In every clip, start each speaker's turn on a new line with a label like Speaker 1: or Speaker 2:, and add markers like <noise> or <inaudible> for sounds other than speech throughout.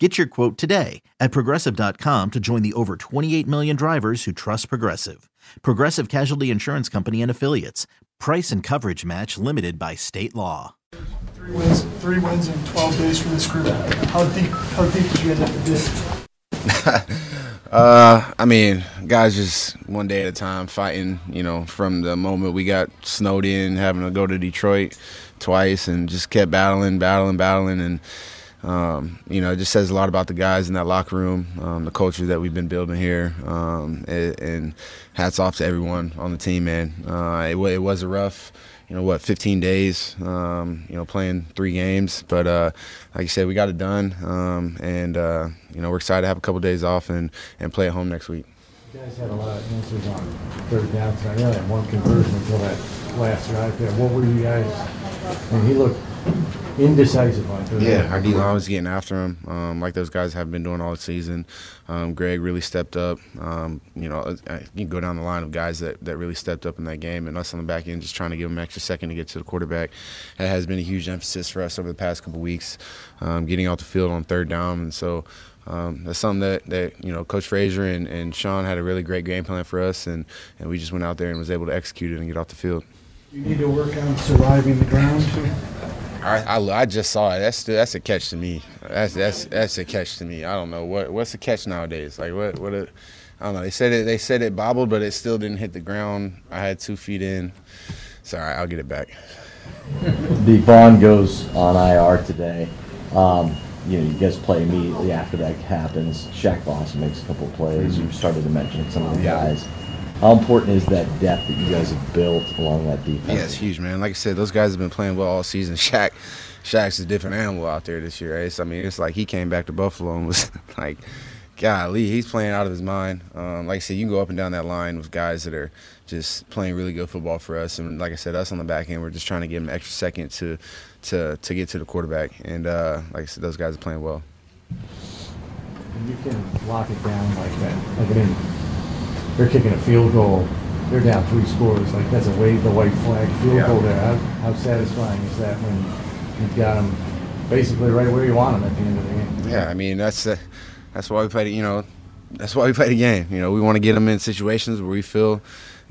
Speaker 1: Get your quote today at progressive.com to join the over 28 million drivers who trust Progressive. Progressive Casualty Insurance Company and Affiliates. Price and coverage match limited by state law.
Speaker 2: Three wins, three wins in 12 days for this group. How deep, how deep did you guys have to dig?
Speaker 3: Uh, I mean, guys, just one day at a time, fighting. You know, from the moment we got snowed in, having to go to Detroit twice, and just kept battling, battling, battling, and um, you know, it just says a lot about the guys in that locker room, um, the culture that we've been building here, um, and, and, hats off to everyone on the team, man. Uh, it, it, was a rough, you know, what, 15 days, um, you know, playing three games, but uh, like you said, we got it done, um, and uh, you know, we're excited to have a couple of days off and and play at home next week.
Speaker 4: You guys had a lot of answers on third down tonight. You had one conversion until that last drive there. What were you guys? And he looked indecisive on third
Speaker 3: Yeah, our D line was getting after him, um, like those guys have been doing all season. Um, Greg really stepped up. Um, you know, uh, you can go down the line of guys that, that really stepped up in that game, and us on the back end just trying to give them an extra second to get to the quarterback. That has been a huge emphasis for us over the past couple weeks, um, getting off the field on third down, and so. Um, that's something that, that you know Coach Frazier and, and Sean had a really great game plan for us, and, and we just went out there and was able to execute it and get off the field.
Speaker 4: You need to work on surviving the ground too.
Speaker 3: I, I, I, just saw it. That's that's a catch to me. That's that's that's a catch to me. I don't know what what's a catch nowadays. Like what what a, I don't know. They said it they said it bobbled, but it still didn't hit the ground. I had two feet in. Sorry, I'll get it back.
Speaker 5: The Von goes on IR today. Um, you know, you guys play immediately after that happens. Shaq Lawson makes a couple plays. You started to mention some of the guys. How important is that depth that you guys have built along that defense?
Speaker 3: Yeah, it's huge, man. Like I said, those guys have been playing well all season. <laughs> Shaq, Shaq's a different animal out there this year. Right? I mean, it's like he came back to Buffalo and was <laughs> like, golly, he's playing out of his mind. Um, like I said, you can go up and down that line with guys that are just playing really good football for us. And like I said, us on the back end, we're just trying to give them an extra second to to to get to the quarterback. And uh, like I said, those guys are playing well.
Speaker 4: You can lock it down like that. Like I mean, they're kicking a field goal. They're down three scores. Like that's a wave the white flag field yeah. goal there. How, how satisfying is that when you've got them basically right where you want them at the end of the game?
Speaker 3: Yeah, I mean that's uh, that's why we play. You know, that's why we play the game. You know, we want to get them in situations where we feel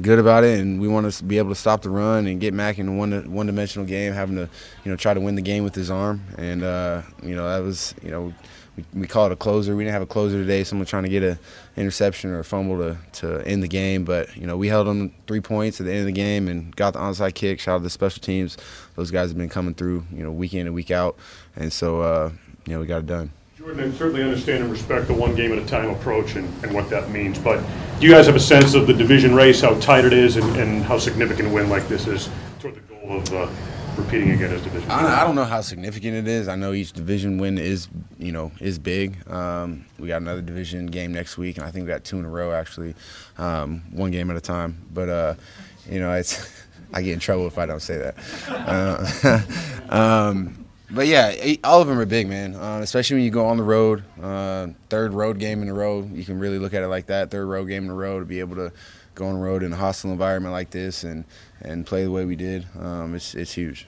Speaker 3: good about it, and we want to be able to stop the run and get Mac in a one one dimensional game, having to you know try to win the game with his arm, and uh, you know that was you know we, we call it a closer. We didn't have a closer today. Someone trying to get an interception or a fumble to, to end the game. But, you know, we held them three points at the end of the game and got the onside kick. Shout out to the special teams. Those guys have been coming through, you know, week in and week out. And so, uh, you know, we got it done.
Speaker 6: Jordan, I certainly understand and respect the one game at a time approach and, and what that means. But do you guys have a sense of the division race, how tight it is, and, and how significant a win like this is toward the goal of uh, repeating again as division.
Speaker 3: I, I, don't know how significant it is. I know each division win is you know is big. Um, we got another division game next week, and I think we got two in a row actually, um, one game at a time. But uh, you know, it's <laughs> I get in trouble if I don't say that. Uh, <laughs> um, but yeah, all of them are big, man. Uh, especially when you go on the road, uh, third road game in a row. You can really look at it like that. Third road game in a row to be able to go on the road in a hostile environment like this and and play the way we did. Um, it's it's huge.